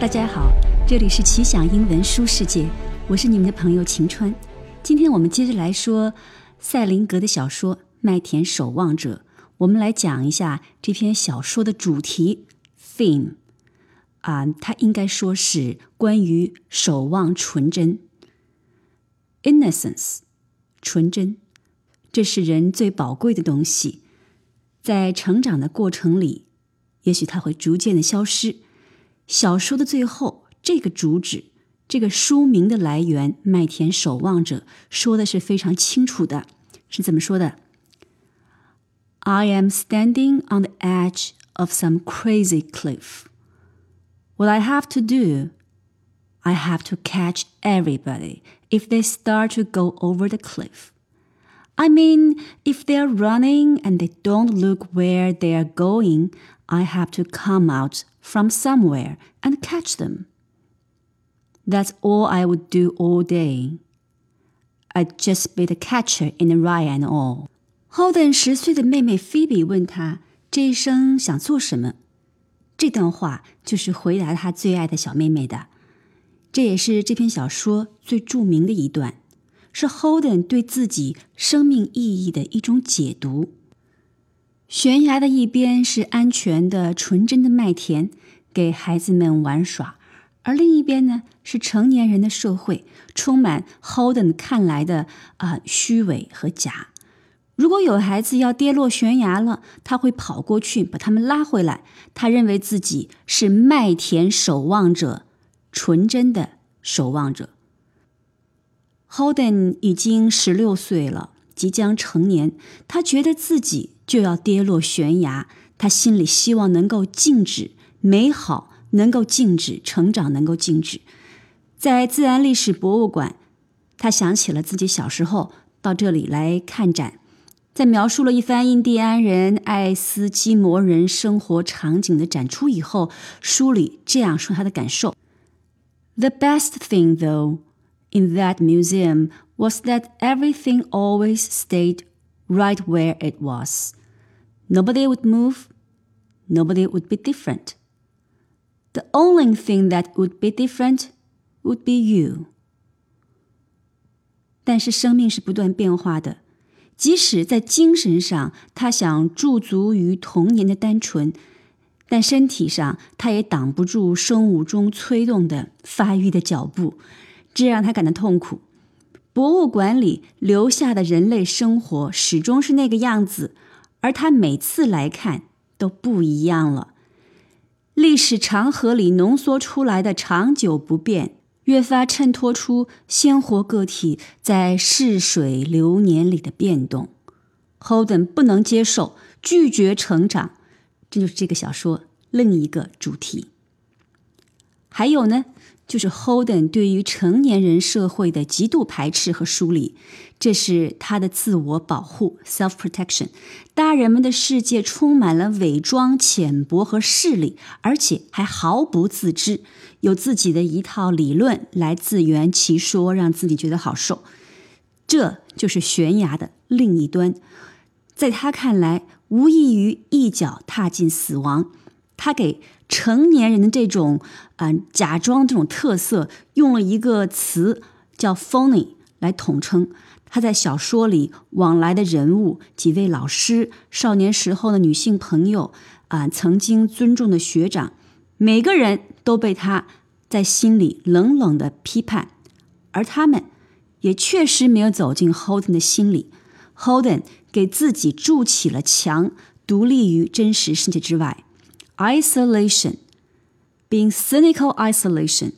大家好，这里是奇想英文书世界，我是你们的朋友晴川。今天我们接着来说塞林格的小说《麦田守望者》，我们来讲一下这篇小说的主题 theme 啊，它应该说是关于守望纯真 innocence 纯真，这是人最宝贵的东西，在成长的过程里，也许它会逐渐的消失。小说的最后，这个主旨，这个书名的来源《麦田守望者》说的是非常清楚的，是怎么说的？I am standing on the edge of some crazy cliff. What I have to do, I have to catch everybody if they start to go over the cliff. I mean, if they're running and they don't look where they are going, I have to come out from somewhere and catch them. That's all I would do all day. I'd just be the catcher in the rye and all. Holden 十岁的妹妹菲比问他这一生想做什么。这段话就是回答他最爱的小妹妹的。这也是这篇小说最着名的一段，是 Holden 对自己生命意义的一种解读。 悬崖的一边是安全的、纯真的麦田，给孩子们玩耍；而另一边呢，是成年人的社会，充满 Holden 看来的啊虚伪和假。如果有孩子要跌落悬崖了，他会跑过去把他们拉回来。他认为自己是麦田守望者，纯真的守望者。Holden 已经十六岁了。即将成年，他觉得自己就要跌落悬崖。他心里希望能够静止，美好能够静止，成长能够静止。在自然历史博物馆，他想起了自己小时候到这里来看展，在描述了一番印第安人、爱斯基摩人生活场景的展出以后，书里这样说他的感受：“The best thing, though, in that museum。” was that everything always stayed right where it was. Nobody would move, nobody would be different. The only thing that would be different would be you. 但是生命是不断变化的，即使在精神上，他想驻足于童年的单纯，但身体上他也挡不住生物钟催动的发育的脚步，这让他感到痛苦。博物馆里留下的人类生活始终是那个样子，而他每次来看都不一样了。历史长河里浓缩出来的长久不变，越发衬托出鲜活个体在逝水流年里的变动。Holden 不能接受，拒绝成长，这就是这个小说另一个主题。还有呢？就是 Holden 对于成年人社会的极度排斥和疏离，这是他的自我保护 （self-protection）。大人们的世界充满了伪装、浅薄和势力，而且还毫不自知，有自己的一套理论来自圆其说，让自己觉得好受。这就是悬崖的另一端，在他看来，无异于一脚踏进死亡。他给成年人的这种，嗯，假装这种特色，用了一个词叫 “phony” 来统称。他在小说里往来的人物，几位老师，少年时候的女性朋友，啊，曾经尊重的学长，每个人都被他在心里冷冷的批判，而他们也确实没有走进 Holden 的心里。Holden 给自己筑起了墙，独立于真实世界之外。Isolation, being cynical isolation，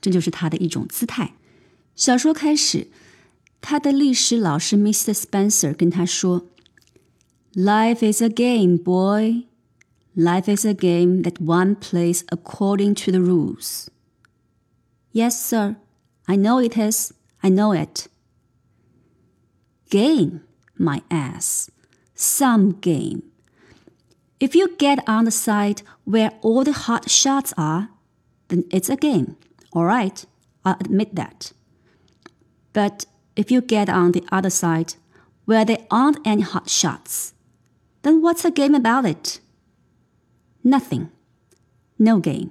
这就是他的一种姿态。小说开始，他的历史老师 Mr. Spencer 跟他说：“Life is a game, boy. Life is a game that one plays according to the rules.” Yes, sir. I know it is. I know it. Game, my ass. Some game. If you get on the side where all the hot shots are, then it's a game. All right, I'll admit that. But if you get on the other side where there aren't any hot shots, then what's a game about it? Nothing. No game.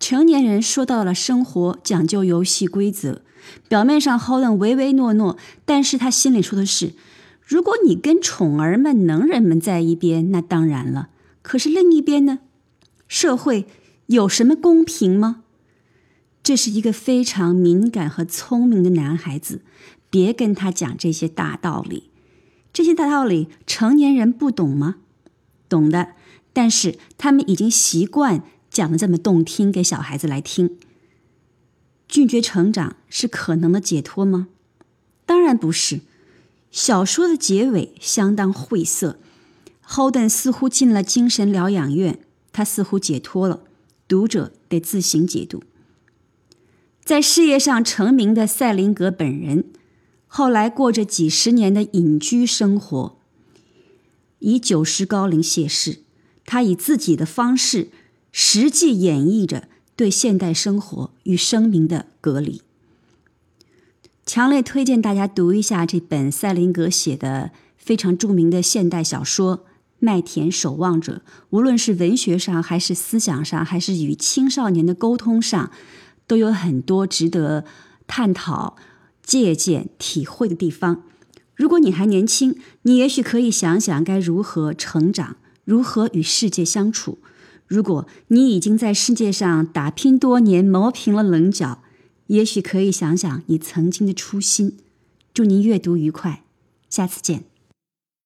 成年人说到了生活讲究游戏规则，表面上 Holden 唯唯诺诺，但是他心里说的是： 如果你跟宠儿们、能人们在一边，那当然了。可是另一边呢？社会有什么公平吗？这是一个非常敏感和聪明的男孩子，别跟他讲这些大道理。这些大道理成年人不懂吗？懂的，但是他们已经习惯讲的这么动听给小孩子来听。拒绝成长是可能的解脱吗？当然不是。小说的结尾相当晦涩，Holden 似乎进了精神疗养院，他似乎解脱了，读者得自行解读。在事业上成名的赛林格本人。后来过着几十年的隐居生活，以九十高龄谢世。他以自己的方式实际演绎着对现代生活与生命的隔离。强烈推荐大家读一下这本赛林格写的非常著名的现代小说《麦田守望者》。无论是文学上，还是思想上，还是与青少年的沟通上，都有很多值得探讨。借鉴、体会的地方。如果你还年轻，你也许可以想想该如何成长，如何与世界相处。如果你已经在世界上打拼多年，磨平了棱角，也许可以想想你曾经的初心。祝您阅读愉快，下次见。